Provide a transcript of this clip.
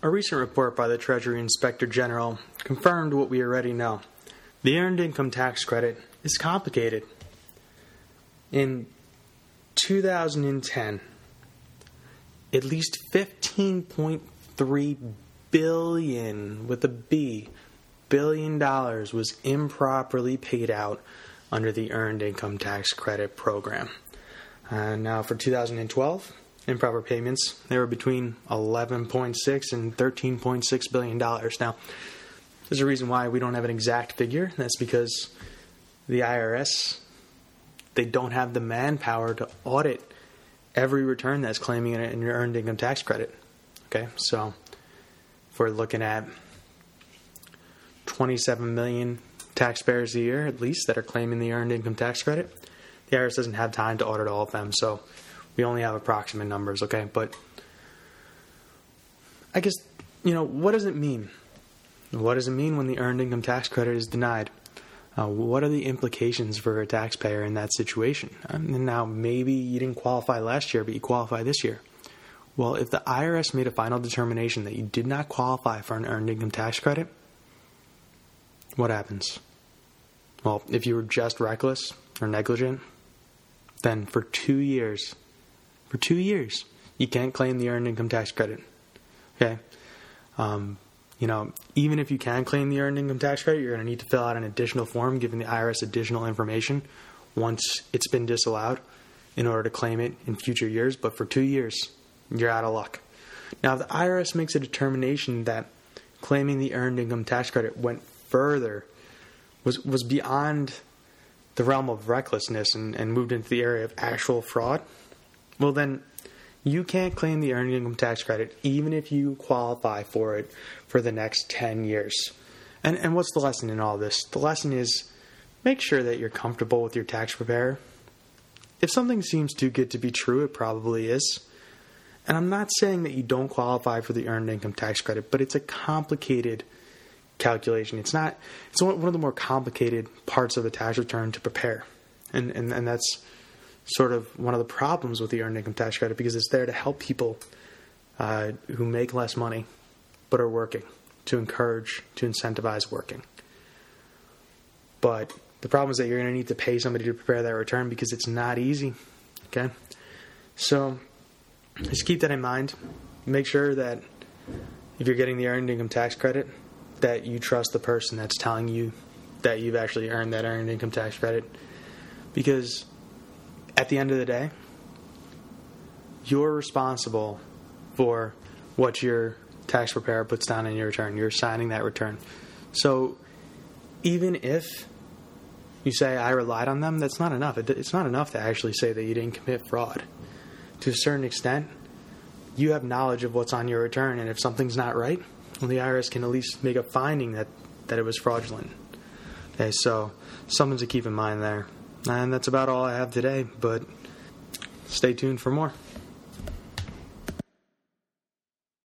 A recent report by the Treasury Inspector General confirmed what we already know. The Earned Income Tax Credit is complicated. In 2010, at least 15.3 billion with a B billion dollars was improperly paid out under the Earned Income Tax Credit program. Uh, now, for 2012, improper payments they were between 11.6 and 13.6 billion dollars. Now, there's a reason why we don't have an exact figure. That's because the IRS they don't have the manpower to audit every return that's claiming an earned income tax credit. Okay, so if we're looking at 27 million taxpayers a year at least that are claiming the earned income tax credit, the IRS doesn't have time to audit all of them. So we only have approximate numbers, okay? But I guess, you know, what does it mean? What does it mean when the earned income tax credit is denied? Uh, what are the implications for a taxpayer in that situation? Um, now, maybe you didn't qualify last year, but you qualify this year. Well, if the IRS made a final determination that you did not qualify for an earned income tax credit, what happens? Well, if you were just reckless or negligent, then for two years, for two years, you can't claim the earned income tax credit. Okay? Um, you know, even if you can claim the earned income tax credit, you're going to need to fill out an additional form giving the IRS additional information once it's been disallowed in order to claim it in future years. But for two years, you're out of luck. Now, if the IRS makes a determination that claiming the earned income tax credit went further, was was beyond the realm of recklessness and, and moved into the area of actual fraud, well then you can't claim the earned income tax credit even if you qualify for it for the next 10 years. And, and what's the lesson in all this? The lesson is make sure that you're comfortable with your tax preparer. If something seems too good to be true, it probably is. And I'm not saying that you don't qualify for the earned income tax credit, but it's a complicated calculation. It's not. It's one of the more complicated parts of a tax return to prepare, and and and that's sort of one of the problems with the earned income tax credit because it's there to help people uh, who make less money but are working to encourage to incentivize working. But the problem is that you're going to need to pay somebody to prepare that return because it's not easy. Okay, so just keep that in mind. Make sure that if you're getting the earned income tax credit, that you trust the person that's telling you that you've actually earned that earned income tax credit. Because at the end of the day, you're responsible for what your tax preparer puts down in your return. You're signing that return. So even if you say I relied on them, that's not enough. It's not enough to actually say that you didn't commit fraud. To a certain extent, you have knowledge of what's on your return, and if something's not right, well, the IRS can at least make a finding that, that it was fraudulent. Okay, so something to keep in mind there. And that's about all I have today, but stay tuned for more.